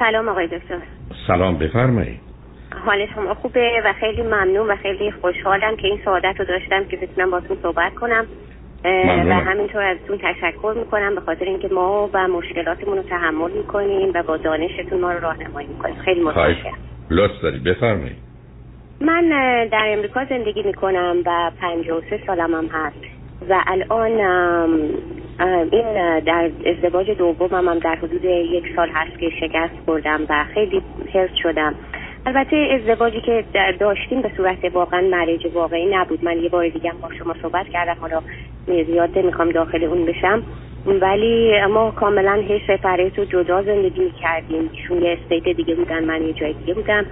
سلام آقای دکتر. سلام بفرمایید. حال شما خوبه و خیلی ممنون و خیلی خوشحالم که این سعادت رو داشتم که بتونم باتون صحبت کنم. و همینطور ازتون تشکر می‌کنم به خاطر اینکه ما و مشکلاتمون رو تحمل می‌کنیم و با دانشتون ما رو راهنمایی می‌کنیم. خیلی متشکرم. لطف دارید. بفرمایید. من در امریکا زندگی می‌کنم و 53 سالم هم هست. و الان این در ازدواج دومم هم در حدود یک سال هست که شکست بردم و خیلی حرس شدم. البته ازدواجی که داشتیم به صورت واقعا مریج واقعی نبود. من یه بار دیگه با شما صحبت کردم حالا زیاد نمی‌خوام داخل اون بشم. ولی ما کاملا هی سپره تو جدا زندگی می‌کردیم ایشون یه استیت دیگه بودن من یه جای دیگه بودم.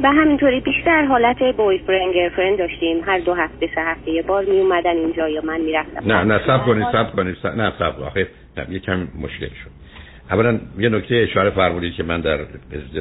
و همینطوری بیشتر حالت بوی فرند گرفرند داشتیم. هر دو هفته سه هفته یه بار می اومدن اینجا یا من می‌رفتم. نه نه سب کنید سب کنید. نه سب آخه یه کم مشکل شد. اولا یه نکته اشاره فرمودید که من در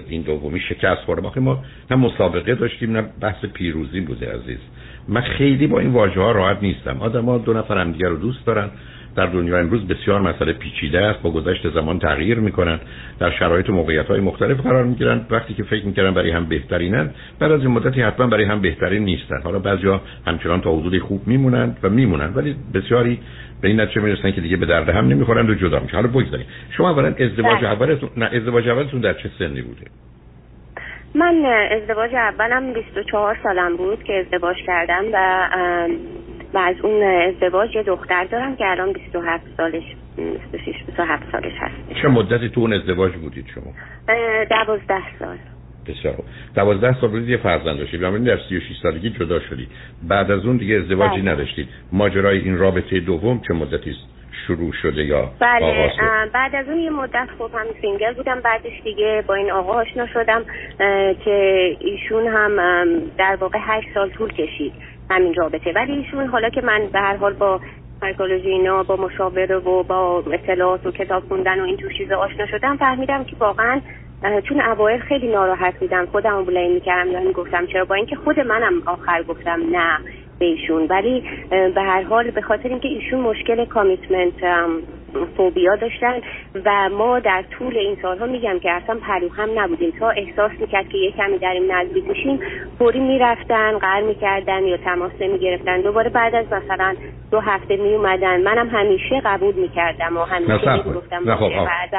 این دومی شکست خوردم. آخه ما نه مسابقه داشتیم نه بحث پیروزی بوده عزیز. من خیلی با این واژه ها راحت نیستم. آدم ها دو نفر هم رو دوست دارن. در دنیا امروز بسیار مسئله پیچیده است با گذشت زمان تغییر می‌کنن در شرایط و موقعیت های مختلف قرار می‌گیرن وقتی که فکر می‌کردن برای هم بهترینن بعد از این مدتی حتما برای هم بهترین نیستن. حالا بعضیا همچنان تا حدودی خوب میمونن و میمونن ولی بسیاری به این نتیجه می‌رسن که دیگه به درد هم نمی‌خورن و جدا میشن. حالا بگذارید شما اولا ازدواج بله. اولتون نه ازدواج اولتون در چه سنی بوده؟ من ازدواج اولم 24 سالم بود که ازدواج کردم و و از اون ازدواج یه دختر دارم که الان 27 سالش 26 27 سالش هست چه مدتی تو اون ازدواج بودید شما؟ 12 سال. بسیار دوازده سال بودید یه فرزند داشتید. بنابراین در 36 سالگی جدا شدید. بعد از اون دیگه ازدواجی بله. نداشتید. ماجرای این رابطه دوم چه مدتی شروع شده یا بله بعد از اون یه مدت خب هم single بودم بعدش دیگه با این آقا آشنا شدم که ایشون هم در واقع هشت سال طول کشید همین رابطه. ولی ایشون حالا که من به هر حال با سایکولوژی اینا با مشاوره و با اطلاعات و کتاب خوندن و این جور چیزا آشنا شدم فهمیدم که واقعا چون اوایل خیلی ناراحت بودم خودم blame می‌کردم یا گفتم چرا با اینکه خود منم آخر گفتم نه. ایشون. ولی به هر حال به خاطر اینکه ایشون مشکل commitment phobia داشتن و ما در طول این سالها میگم که اصلا پرو هم نبودیم. تا احساس می‌کرد که یه کمی این نزدیک میشیم فوری می‌رفتن قهر می‌کردن یا تماس نمی‌گرفتن. دوباره بعد از مثلا دو هفته میومدن منم همیشه قبول می‌کردم و همیشه می‌گفتم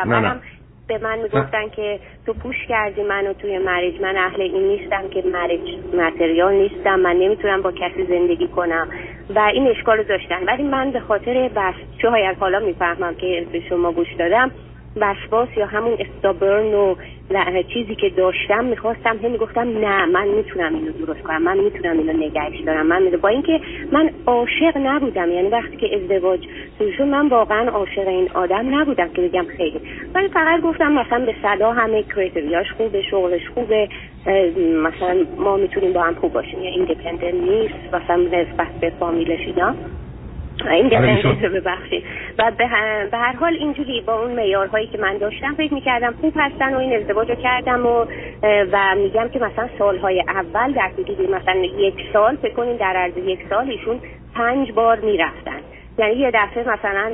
نه. به من می‌گفتن که تو پوش کردی منو توی مریج من اهل این نیستم که مریج متریال نیستم. من نمی‌تونم با کسی زندگی کنم. و این اشکال رو داشتن. ولی من به خاطر بس چه حالا می‌فهمم که به شما گوش دادم. وسواس یا همون استابرن و چیزی که داشتم می‌خواستم هم می‌گفتم نه من می‌تونم اینو درست کنم من می‌تونم اینو نگهش دارم من با اینکه من عاشق نبودم یعنی وقتی که ازدواج توشون من واقعا عاشق این آدم نبودم که بگم خیلی. ولی فقط گفتم مثلا به صدا همه کریتریاش خوبه شغلش خوبه مثلا ما می‌تونیم با هم خوب باشیم یا ایندیپندنت نیست مثلا نسبت به فامیلش اینا. این آره، ببخشید. و به هر حال اینجوری با اون معیارهایی که من داشتم فکر می‌کردم خوب هستن و این ازدواج رو کردم و و میگم که مثلا سالهای اول در حدود مثلا یک سال فکر کنین در عرض یک سال ایشون پنج بار می‌رفتن. یعنی یه دفعه مثلا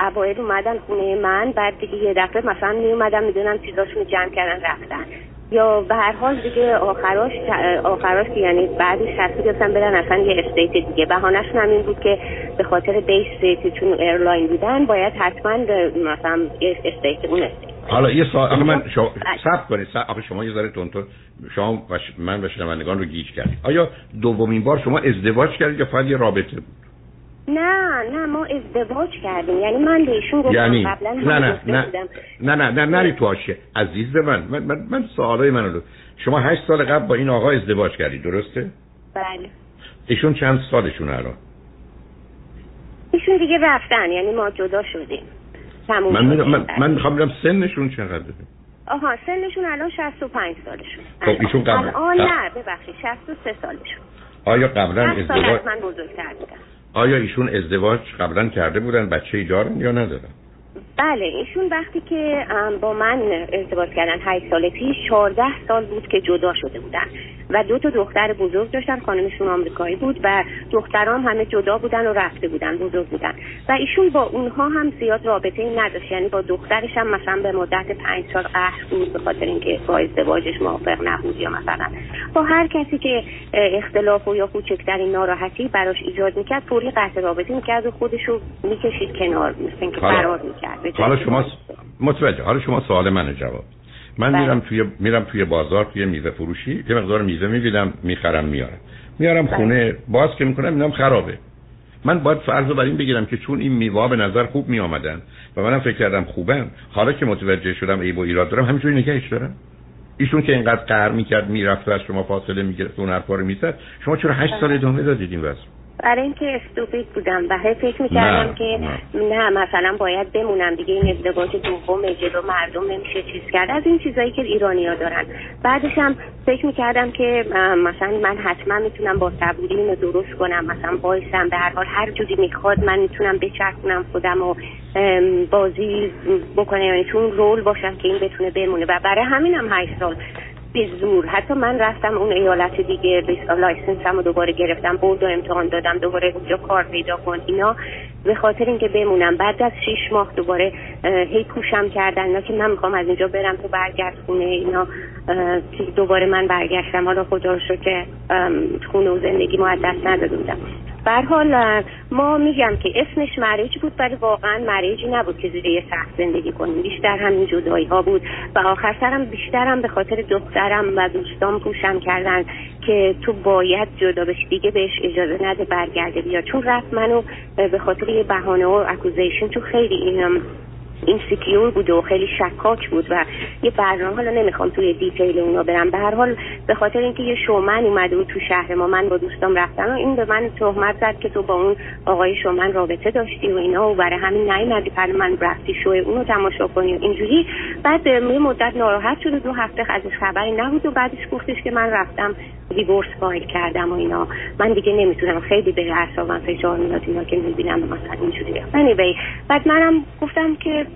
اوایل اومدن خونه من بعد دیگه یه دفعه مثلا می اومدن می‌دونم چیزاشون جمع کردن رفتن. یا به هر حال دیگه آخراش آخراش یعنی بعدش تصمیم گرفتن برن اصلا یه state دیگه. بهانهشون هم این بود که به خاطر base چون airline بودن باید حتما مثلا یه state اون state حالا یه سوال آخه من شما صبر کنید. آخه شما یه ذره تندتند شما و من و شنوندگان رو گیج کردید. آیا دومین بار شما ازدواج کردید یا فقط یه رابطه بود؟ نه نه ما ازدواج کردیم. یعنی من بهشون گفتم یعنی؟ قبلا نه نه نه, نه نه نه نری تو آشه عزیز من من من, من سوالای منو رو شما هشت سال قبل با این آقا ازدواج کردی درسته؟ بله. ایشون چند سالشون الان؟ ایشون دیگه رفتن یعنی ما جدا شدیم. تموم من من, من می‌خوام ببینم سنشون چقدره. آها سنشون الان 65 سالشون. خب ایشون قبل. الان نه ببخشید 63 سالشون. آیا قبلا ازدواج من بزرگتر بودم آیا ایشون ازدواج قبلا کرده بودن؟ بچه ای دارن یا ندارن؟ بله ایشون وقتی که با من ارتباط کردن 8 سال پیش 14 سال بود که جدا شده بودن و دو تا دختر بزرگ داشتن خانمشون آمریکایی بود و دخترام همه جدا بودن و رفته بودن بزرگ بودن. و ایشون با اونها هم زیاد رابطه ای نداشت یعنی با دخترش هم مثلا به مدت پنج سال قهر بود به خاطر اینکه با ازدواجش موافق نبود یا مثلا. با هر کسی که اختلاف و یا کوچکترین ناراحتی براش ایجاد می‌کرد فوری قطع رابطه می‌کرد و خودش رو می‌کشید کنار مثل اینکه فرار می‌کرد. حالا شما متوجه. حالا شما سوال منو جواب. من بله. میرم توی میرم توی بازار توی میوه فروشی یه مقدار میوه می‌بینم می‌خرم میارم. میارم بله. خونه باز که می‌کنم اینم خرابه. من باید فرض رو بر این بگیرم که چون این میوه به نظر خوب می آمدن و منم فکر کردم خوبم حالا که متوجه شدم عیب و ایراد دارم همینجوری نگهش دارم. ایشون که اینقدر قهر می‌کرد می‌رفت و از شما فاصله می‌گرفت اون حرفا رو می‌زد. شما چرا هشت سال ادامه دادید این وضع؟ برای اینکه استوپید بودم و هی فکر می‌کردم که نه. نه. مثلا باید بمونم دیگه این ازدواج دوم جلو مردم نمیشه چیز کرد از این چیزایی که ایرانی ها دارن بعدش هم فکر می‌کردم که مثلا من حتما می‌تونم با صبوری اینو درست کنم مثلا بایستم به هر حال هر جوری می‌خواد من می‌تونم بچرخونم خودم و بازی بکنه یعنی چون رول باشم که این بتونه بمونه و برای همینم هشت سال به زور. حتی من رفتم اون ایالت دیگه لایسنسم رو دوباره گرفتم برد و امتحان دادم دوباره اونجا کار پیدا کن. اینا به خاطر اینکه بمونم. بعد از شیش ماه دوباره هی پوشم کردن. اینا که من می‌خوام از اینجا برم تو برگرد خونه اینا دوباره من برگشتم. حالا خدا رو که خونه و زندگی ما از دست نداده بودم. به هر حال ما میگم که اسمش marriage بود ولی واقعا marriage ی نبود که زیر یه سقف زندگی کنیم. بیشتر همین جدایی ها بود. و آخر سرم بیشترم به خاطر دخترم و دوستان push م کردن که تو باید جدا بشی دیگه بهش اجازه نده برگرده بیا چون رفت منو به خاطر یه بهانه و accusation تو خیلی اینم insecure بود و خیلی شکاک بود و یه برنامه حالا نمی‌خوام توی detail اونا برم. به هر حال به خاطر اینکه یه شومن اومده بود تو شهر ما من با دوستام رفتن و این به من تهمت زد که تو با اون آقای شومن رابطه داشتی و اینا و برای همین نیومدی پر من رفتی شو اونو تماشا کنی اینجوری. بعد یه مدت ناراحت شد دو هفته ازش خبری نبود و بعدش گفتش که من رفتم دیورس فایل کردم و اینا. من دیگه نمی‌تونم. خیلی به اعصابم فشار میاد اینا که می‌بینم مثلا اینجوری. Anyway بعد منم گفتم که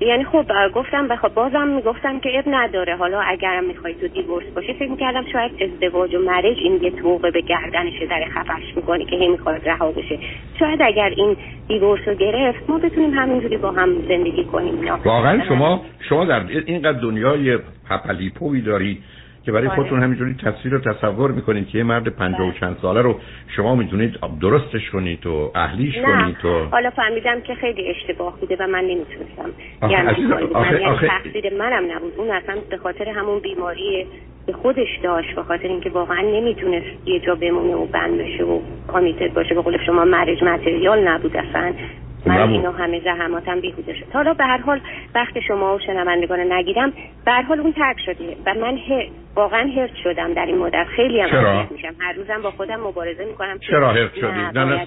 یعنی خب گفتم بخواب بازم می‌گفتم که اب نداره. حالا اگرم می‌خوای تو دیورس باشی فکر می‌کردم شاید ازدواج و مرج این یه توقه به گردنشه در خفش می‌کنی که هی می‌خواد رها بشه. شاید اگر این دیورس رو گرفت ما بتونیم همینجوری با هم زندگی کنیم. واقعا شما شما در اینقدر دنیای پپلیپوی دارید که برای آره. خودتون همینجوری تصویر رو تصور می‌کنید که یه مرد پنجاه و. چند ساله رو شما می‌دونید درستش کنید و اهلیش کنید و حالا فهمیدم که خیلی اشتباه بوده و من نمی‌تونستم. یعنی آخه آخه تقصیر منم نبود. اون اصلا به خاطر همون بیماری به خودش داشت به خاطر اینکه واقعا نمی‌تونست یه جا بمونه و بند بشه و کامیتد باشه. به قول شما مرج متریال نبود اصلا. من اینو همه زحماتم بیهوده شد. حالا به هر حال وقت شما و شنوندگان نگیرم به هر حال اون ترک شده. و من واقعا هرت شدم در این مدت. خیلی هم چرا؟ میشم. هر روزم با خودم مبارزه می‌کنم. چرا هرت شدید؟ نه نه.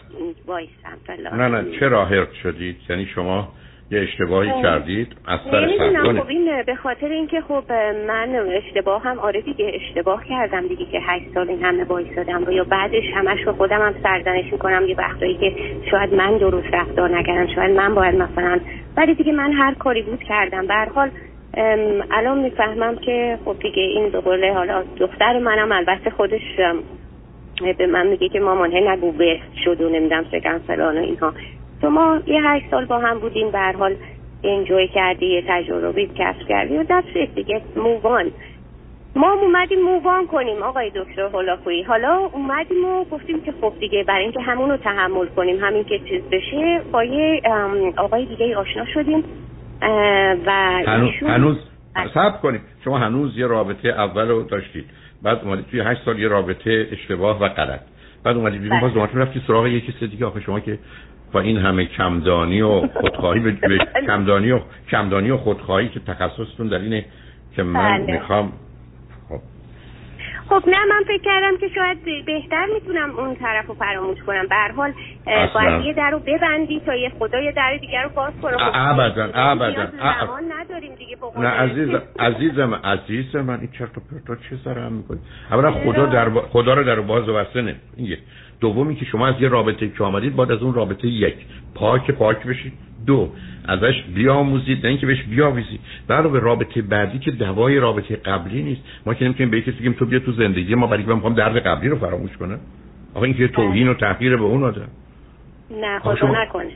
نه نه. چرا هرت شدید؟ یعنی شما یه اشتباهی. کردید از سر خب این به خاطر اینکه خب من اشتباه هم آره دیگه اشتباه کردم دیگه که هشت سال این همه وایسادم. و یا بعدش همش رو خودم هم سرزنش می‌کنم یه وقتایی که شاید من درست رفتار نکردم شاید من باید مثلا ولی دیگه من هر کاری بود کردم. به حال الان می‌فهمم که خب دیگه این دوباره حالا دختر منم البته خودش به من میگه که مامان نگو به شد و نمیدم سکن فلان و اینها. تو ما یه هشت سال با هم بودیم به حال انجوی کردی یه تجربی کسب کردی و دست دیگه مووان ما اومدیم مووان کنیم آقای دکتر هولاکویی. حالا اومدیم و گفتیم که خب دیگه برای اینکه همون رو تحمل کنیم همین که چیز بشه با یه آقای دیگه آشنا شدیم و هنوز, هنوز بله. کنیم. شما هنوز یه رابطه اول رو داشتید. بعد اومدید توی هشت سال یه رابطه اشتباه و غلط. بعد اومدید بیرون باز دوباره رفتی سراغ یکی دیگه. آخه شما که با این همه کمدانی و خودخواهی به کمدانی و کمدانی و خودخواهی که تخصصتون در اینه که من بله. می‌خوام خب نه من فکر کردم که شاید بهتر می‌تونم اون طرف رو فراموش کنم. به هر حال باید یه در رو ببندی تا یه خدا یه در دیگر رو باز کنه. خب ابدا ابدا. نداریم دیگه نه عزیز عزیزم عزیز من این چرت و پرتا چه سر هم می‌کنی؟ اولا خدا در خدا رو در باز و بسته نه دومی که شما از یه رابطه که آمدید باید از اون رابطه یک. پاک پاک بشید دو ازش بیاموزید نه اینکه بهش بیاویزید به رابطه بعدی که دوای رابطه قبلی نیست. ما که نمی‌تونیم به کسی بگیم تو بیا تو زندگی ما برای که می‌خوام درد قبلی رو فراموش کنم. آخه این که توهین و تحقیر به اون آدم. نه خدا شما... نکنه.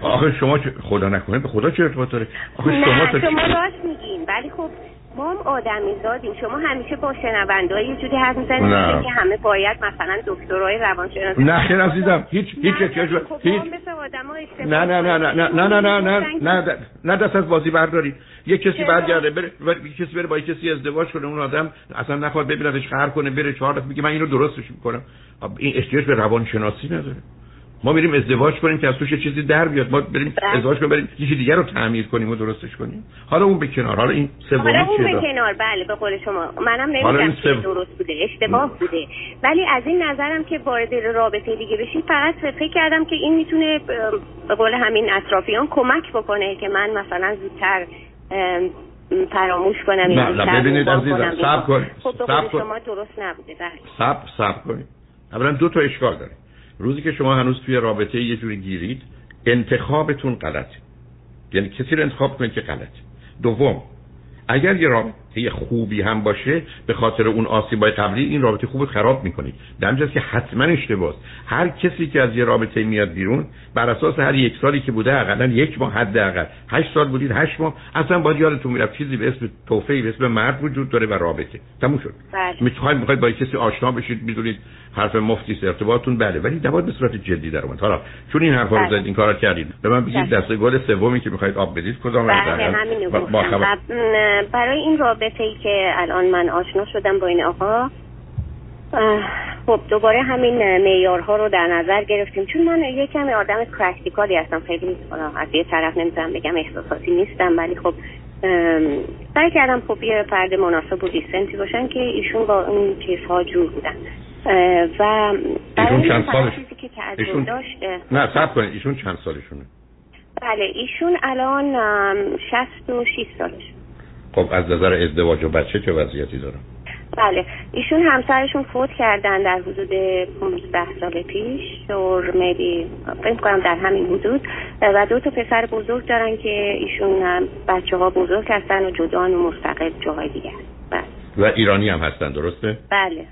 آخه شما خدا نکنه به خدا چه ارتباط داره؟ آخه شما تا شما راست میگین. ولی خب ما هم آدمی زادیم شما همیشه با شنونده یه جوری حرف می‌زنید که همه باید مثلا دکترای روانشناسی نه خیر عزیزم. هیچ هیچ خب هیچ نه نه نه نه نه نه نه نه نه نه دست از بازی بردارید یه کسی برگرده بره یه کسی بره با یه کسی ازدواج کنه اون آدم اصلا نخواد ببیندش خر کنه بره چهار دفعه میگه من اینو درستش می‌کنم. این احتیاج به روانشناسی نداره. ما میریم ازدواج کنیم که از توش چیزی در بیاد. ما بریم بله. ازدواج کنیم بریم چیزی دیگر رو تعمیر کنیم و درستش کنیم. حالا اون به کنار. حالا این سومی حالا اون به کنار. بله به قول شما. منم نمیگم که درست بوده اشتباه بوده. ولی از این نظرم که وارد رابطه دیگه بشین فقط فکر کردم که این می‌تونه به قول همین اطرافیان کمک بکنه که من مثلا زودتر فراموش کنم نه نه ببینید عزیزم صبر کنید خب شما درست نبوده. بله. صبر صبر کنید. اولا دو تا اشکال داره. روزی که شما هنوز توی رابطه یه جوری گیرید انتخابتون غلطه. یعنی کسی رو انتخاب کنید که غلطه. دوم اگر یه رابطه خوبی هم باشه به خاطر اون آسیبای قبلی این رابطه خوب خراب می‌کنید در که حتما اشتباهه هر کسی که از یه رابطه میاد بیرون بر اساس هر یک سالی که بوده حداقل یک ماه حداقل هشت سال بودید هشت ماه اصلا باید یادتون می‌رفت چیزی به اسم توفیق به اسم مرد وجود داره و رابطه تموم شد بله. می‌خواید می‌خواید با کسی آشنا بشید می‌دونید حرف مفتی ارتباطتون بله ولی نباید به صورت جدی در اومد حالا چون این حرفا رو بله. زدید این کارا کردید به من بگید بله. دسته گل سومی که می‌خواید آب بدید کدام با. برای این رابطه ای که الان من آشنا شدم با این آقا خب دوباره همین معیارها رو در نظر گرفتیم. چون من یک کمی آدم practical ی هستم خیلی از یه طرف نمی‌تونم بگم احساساتی نیستم ولی خب سعی کردم خب یه فرد مناسب و decent ی باشن که ایشون با اون چیزها جور بودن. و ایشون چند سالش؟ که ایشون... نه سب کنید ایشون چند سالشونه؟ بله ایشون الان 66 سالش. خب از نظر ازدواج و بچه چه وضعیتی دارن بله ایشون همسرشون فوت کردن در حدود 15 سال پیش اور میبی فکر کنم در همین حدود و دو تا پسر بزرگ دارن که ایشون بچه ها بزرگ هستن و جدان و مستقل جاهای دیگه بله. و ایرانی هم هستن درسته؟ بله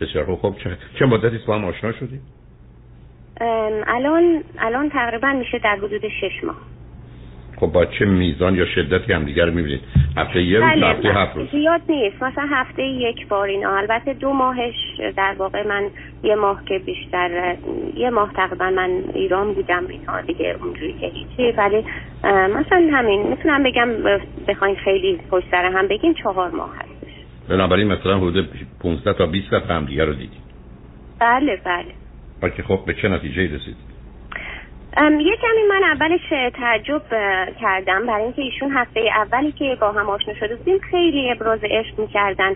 بسیار خوب خب چه, چه مدتی با هم آشنا شدی؟ الان الان تقریبا میشه در حدود شش ماه خب با چه میزان یا شدتی هم دیگر می‌بینید. هفته یه روز بله، هفته هفت روز. زیاد نیست. مثلا هفته یک بار اینا. البته دو ماهش در واقع من یه ماه که بیشتر یه ماه تقریبا من ایران بودم اینا دیگه اونجوری که هیچی. ولی مثلا همین می‌تونم بگم بخواین خیلی خوش سر هم بگیم چهار ماه هستش. بنابراین مثلا حدود 15 تا 20 دفعه هم دیگه رو دیدید بله بله. بلکه خب به چه نتیجه رسید یه کمی من اولش تعجب کردم. برای اینکه ایشون هفته اولی که با هم آشنا شده بودیم خیلی ابراز عشق می‌کردن.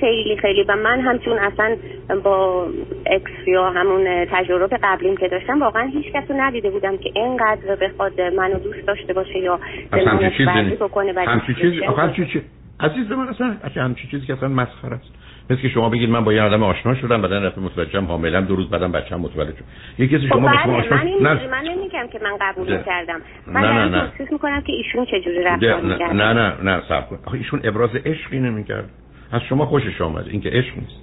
خیلی خیلی. و من همچون اصلا با اکس یا همون تجربه قبلیم که داشتم واقعا هیچ کس رو ندیده بودم که اینقدر بخواد منو دوست داشته باشه یا همچی چیزی بکنه همچی چیزی عزیز من اصلا همچی چیزی که اصلا مسخره است. مثل که شما بگید من با یه آدم آشنا شدم بعدن رفت متوجهم حاملا دو روز بعدم بچه‌م متولد شد. یه کسی شما با شما آشنا من, من نمیگم که من قبول کردم من نه نه. نه می‌کنم که ایشون چه جوری رفتار می‌کرد. نه نه نه صبر کن. آخه ایشون ابراز عشقی نمی‌کرد. از شما خوشش آمد. این که عشق نیست.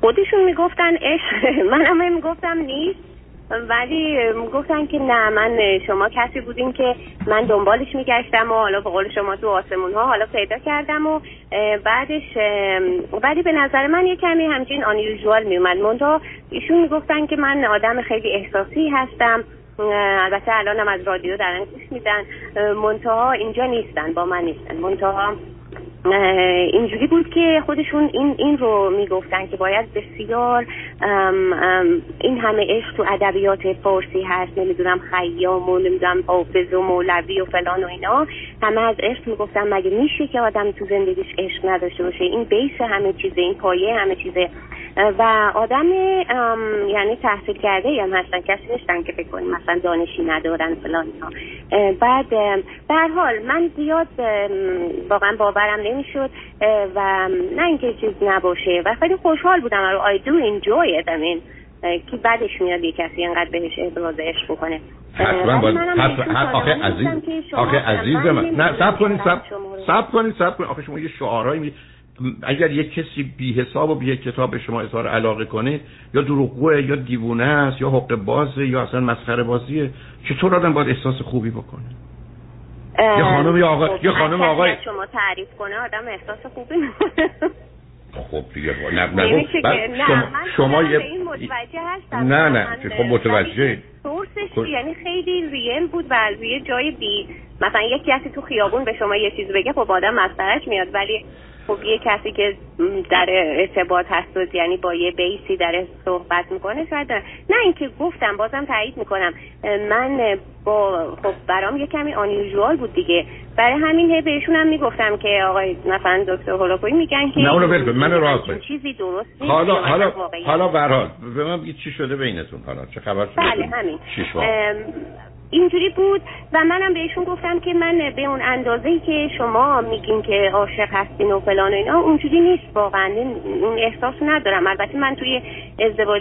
خودشون می‌گفتن عشق. منم می‌گفتم نیست. ولی گفتن که نه من شما کسی بودین که من دنبالش میگشتم و حالا به قول شما تو آسمون ها حالا پیدا کردم و بعدش ولی به نظر من یه کمی همچین آنیوژوال میومد منتها ایشون می‌گفتن که من آدم خیلی احساسی هستم. البته الانم از رادیو دارن گوش میدن. منتها اینجا نیستن با من نیستن. منتها اینجوری بود که خودشون این این رو می‌گفتن که باید بسیار این همه عشق تو ادبیات فارسی هست نمی‌دونم خیام و نمی‌دونم حافظ و مولوی و فلان و اینا. همه از عشق می‌گفتن مگه میشه که آدم تو زندگیش عشق نداشته باشه؟ این بیس همه چیزه این پایه همه چیزه. و آدم یعنی تحصیل کرده هم هستن کسی نیستن که بکنیم مثلا دانشی ندارن فلان ها بعد به حال من زیاد واقعا باورم نمی‌شد و نه اینکه چیز نباشه و خیلی خوشحال بودم. I do enjoy it I mean که بعدش میاد یه کسی اینقدر بهش ابراز عشق بکنه. حتما باید آخه عزیز آخه عزیز من نه سب کنید سب سب کنید سب کنید. آخه شما یه شعارهایی می... اگر یک کسی بی حساب و بی کتاب به شما اظهار علاقه کنه یا دروغگوه یا دیوونه است یا حق بازه یا اصلا مسخره بازیه چطور آدم باید احساس خوبی بکنه؟ یه خانم یا آقا یه خانم آقای شما تعریف کنه آدم احساس خوبی خب دیگه نه نه شما, شما یه نه نه خب متوجه سورسش یعنی خیلی ریل بود و روی جای بی مثلا یک کسی تو خیابون به شما یه چیز بگه خب آدم مسخرش میاد. ولی خب یه کسی که در ارتباط هست و یعنی با یه بیسی در صحبت می‌کنه شاید نه. اینکه گفتم بازم تایید می‌کنم. من با خب برام یه کمی آنیوژوال بود دیگه. برای همین هی بهشون هم می‌گفتم که آقای مثلا دکتر هولوکوی میگن که نه اونو ول من راست چیزی درست حالا حالا حالا برحال به من بگید چی شده بینتون حالا؟ چه خبر بله همین. اینجوری بود و منم بهشون گفتم که من به اون اندازه‌ای که شما میگین که عاشق هستین و فلان و اینا اونجوری نیست واقعا. اون احساس ندارم. البته من توی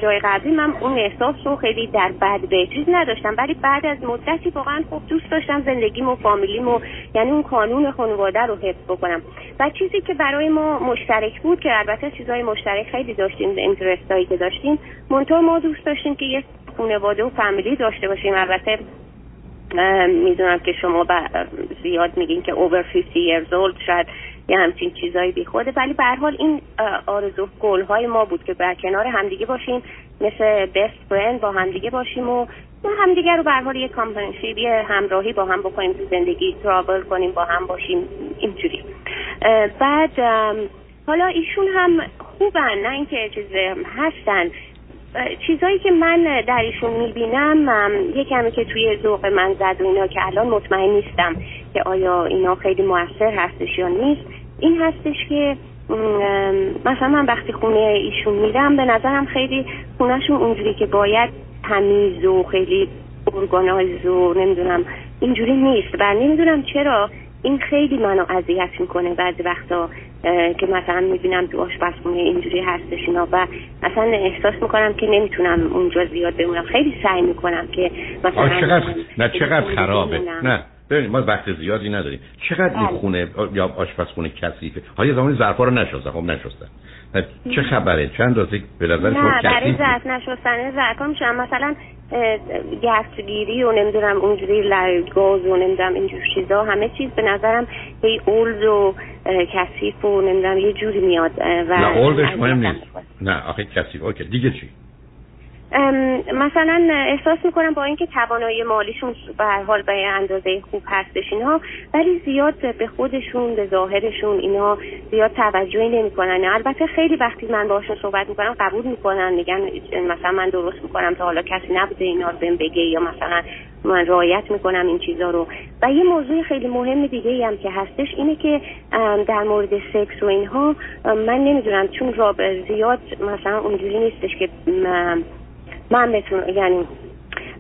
های قبلی من اون احساس رو خیلی در بد به چیز نداشتم. ولی بعد از مدتی واقعا خوب دوست داشتم زندگیم و فامیلیم و یعنی اون قانون خانواده رو حفظ بکنم. و چیزی که برای ما مشترک بود که البته چیزهای مشترک خیلی داشتیم اینترستایی که داشتیم منطور ما دوست داشتیم که یه خانواده و فامیلی داشته باشیم. البته می‌دونم که شما زیاد میگین که over 50 years old شاید یه همچین چیزایی بی خوده ولی به حال این آرزو گل های ما بود که بر کنار همدیگه باشیم مثل best friend با همدیگه باشیم و همدیگه رو به حال یه کامپنشیپ یه همراهی با هم بکنیم تو زندگی ترابل کنیم با هم باشیم اینجوری. بعد حالا ایشون هم خوبن نه اینکه چیز هستن. چیزایی که من در ایشون می‌بینم یه کمی که توی ذوق من زد و اینا که الان مطمئن نیستم که آیا اینا خیلی موثر هستش یا نیست. این هستش که مثلا من وقتی خونه ایشون میرم به نظرم خیلی خونهشون اونجوری که باید تمیز و خیلی ارگانایز و نمی‌دونم اینجوری نیست. و نمی‌دونم چرا این خیلی منو اذیت می‌کنه بعضی وقتا. که مثلا می‌بینم تو آشپزخونه اینجوری هستش اینا و اصلا احساس می‌کنم که نمی‌تونم اونجا زیاد بمونم. خیلی سعی می‌کنم که مثلا چقدر نه چقدر خرابه. نه. ببینید ما وقت زیادی نداریم. چقدر این بله. خونه یا آشپزخونه کثیفه؟ های زمانی ظرفا رو نشستن. خب نشستن. چه خبره؟ چند روزی به نظر شما نه برای ظرف نشستن ظرفا میشن مثلا گردگیری و نمی‌دونم اونجوری گاز و نمی‌دونم اینجور چیزا همه چیز به نظرم هی اولز و کثیف و نمی‌دونم یه جوری میاد. و نه اولزش مهم نیست. نه آخه کثیف. اوکی دیگه چی؟ مثلا احساس می‌کنم با اینکه توانایی مالیشون به هر حال به اندازه خوب هستش اینها ولی زیاد به خودشون به ظاهرشون اینا زیاد توجهی نمی‌کنن. البته خیلی وقتی من باشون صحبت می‌کنم قبول می‌کنن میگن مثلا من درست می‌کنم تا حالا کسی نبوده اینا رو بهم بگه یا مثلا من رعایت می‌کنم این چیزا رو. و یه موضوع خیلی مهم دیگه هم که هستش اینه که در مورد سکس و اینها من نمی‌دونم چون راب زیاد مثلا اونجوری نیستش که من بتون یعنی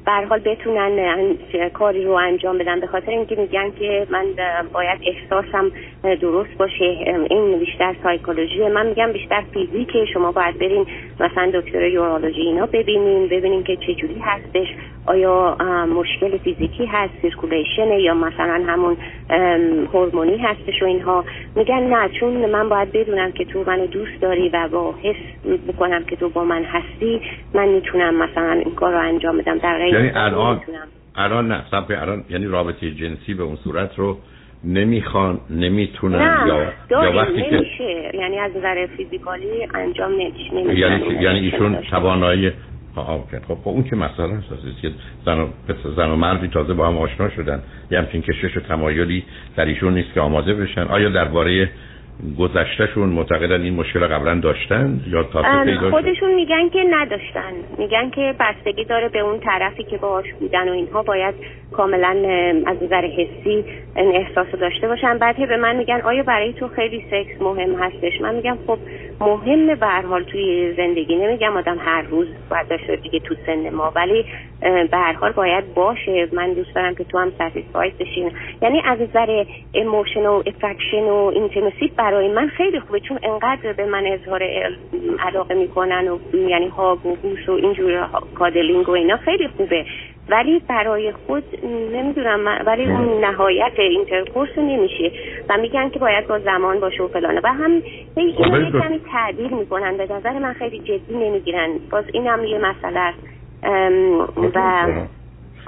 به حال بتونن کاری رو انجام بدن به خاطر اینکه میگن که من باید احساسم درست باشه. این بیشتر سایکولوژی. من میگم بیشتر فیزیکه شما باید برین مثلا دکتر یورولوژی اینا ببینین ببینین که چه جوری هستش. آیا مشکل فیزیکی هست circulation یا مثلا همون هورمونی هستش و اینها. میگن نه چون من باید بدونم که تو منو دوست داری و با حس بکنم که تو با من هستی من می‌تونم مثلا این کار رو انجام بدم. در یعنی الان الان نه الان یعنی رابطه جنسی به اون صورت رو نمی‌خوان نمی‌تونن یا یا وقتی نمیشه. یعنی از نظر فیزیکالی انجام نمیشه یعنی یعنی ایشون توانایی خب خب اون که مسئله هست که زن و, زن و مردی تازه با هم آشنا شدن یه همچین کشش و تمایلی در ایشون نیست که آماده بشن. آیا درباره گذشتهشون معتقدن این مشکل قبلا داشتن یا تا پیدا خودشون میگن که نداشتن. میگن که بستگی داره به اون طرفی که باهاش بودن و اینها باید کاملا از نظر حسی این احساس داشته باشن. بعد به من میگن آیا برای تو خیلی سکس مهم هستش؟ من میگم خب مهمه به حال توی زندگی. نمیگم آدم هر روز باید داشته دیگه تو سن ما. ولی به هر حال باید باشه. من دوست دارم که تو هم satisfied بشین. یعنی از نظر emotion و affection و intimacy برای من خیلی خوبه چون انقدر به من اظهار علاقه می‌کنن و یعنی hug و بوس و اینجور cuddling و اینا خیلی خوبه. ولی برای خود نمی‌دونم ولی اون نهایت intercourse نمیشه. و میگن که باید با زمان باشه و فلانه. و هم این کمی تعدیل می‌کنن. به نظر من خیلی جدی نمی‌گیرن. باز این هم یه مسئله است. و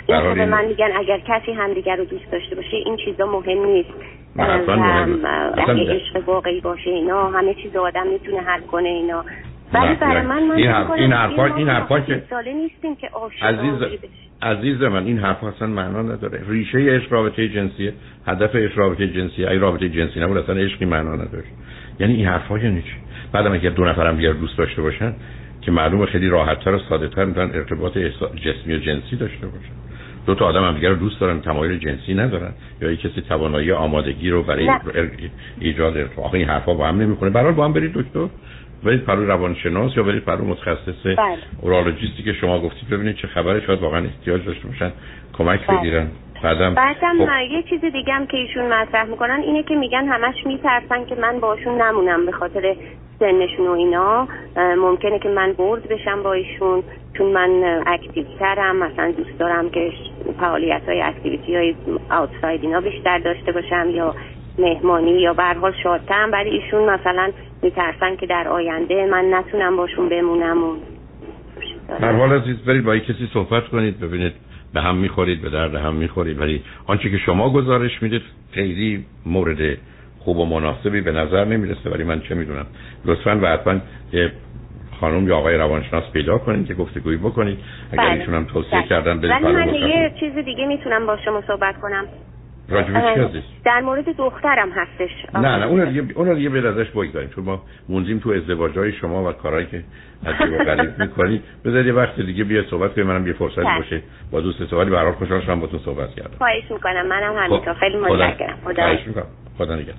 این به من میگن اگر کسی همدیگر رو دوست داشته باشه این چیزا مهم نیست. اگه عشق واقعی باشه اینا همه چیز آدم می‌تونه حل کنه اینا. ولی برای من من این حرف این حرفا این حرفا که ساله نیستیم که عزیز عزیز من این حرف اصلا معنا نداره. ریشه عشق رابطه جنسیه. هدف عشق رابطه جنسی ای رابطه جنسی نبود اصلا عشقی معنا نداره یعنی این حرفا یعنی چی بعدم اگه دو نفرم دیگر دوست داشته باشن که معلومه خیلی راحتتر و ساده‌تر می‌تونن ارتباط جسمی و جنسی داشته باشن. دو تا آدم هم دیگر رو دوست دارن تمایل جنسی ندارن یا کسی توانایی آمادگی رو برای ایجاد ارتباط این حرفا با هم نمی‌کنه برای با هم برید دکتر. برید پرو روانشناس یا برید پرو متخصص بله. urologist ی که شما گفتید ببینید چه خبره. شاید واقعا احتیاج داشته باشن. کمک بله. بگیرن. بعدم بعدم خب... یه چیز دیگه هم که ایشون مطرح می‌کنن اینه که میگن همش میترسن که من باشون نمونم به خاطر سنشون و اینا. ممکنه که من bored بشم با ایشون چون من active ترم مثلا دوست دارم که فعالیت های اکتیویتی های آوتساید اینا بیشتر داشته باشم یا مهمانی یا به حال شادترم ولی ایشون مثلا میترسن که در آینده من نتونم باشون بمونم و در حال عزیز برید با کسی صحبت کنید ببینید به هم می‌خورید به درد هم می‌خورید. ولی آنچه که شما گزارش می‌دید خیلی مورد خوب و مناسبی به نظر نمی‌رسه. ولی من چه می‌دونم. لطفا و حتما یه خانم یا آقای روانشناس پیدا کنید که گفتگویی بکنید. اگر بله. ایشون هم توصیه بله. کردن ولی من یه چیز دیگه می‌تونم با شما صحبت کنم. راجب در مورد دخترم هستش. نه نه اون دیگه اون دیگه به ازش بگذاریم چون ما موندیم تو ازدواجای شما و کارهایی که عجیب و غریب می‌کنی. بذارید یه وقت دیگه بیا صحبت کنیم منم یه فرصت بله. باشه با دوست سوالی برای خوشحال شدم با تو صحبت کردم. خواهش می‌کنم. منم همینطور. خب، خیلی متشکرم. خدا خدا نگهدار.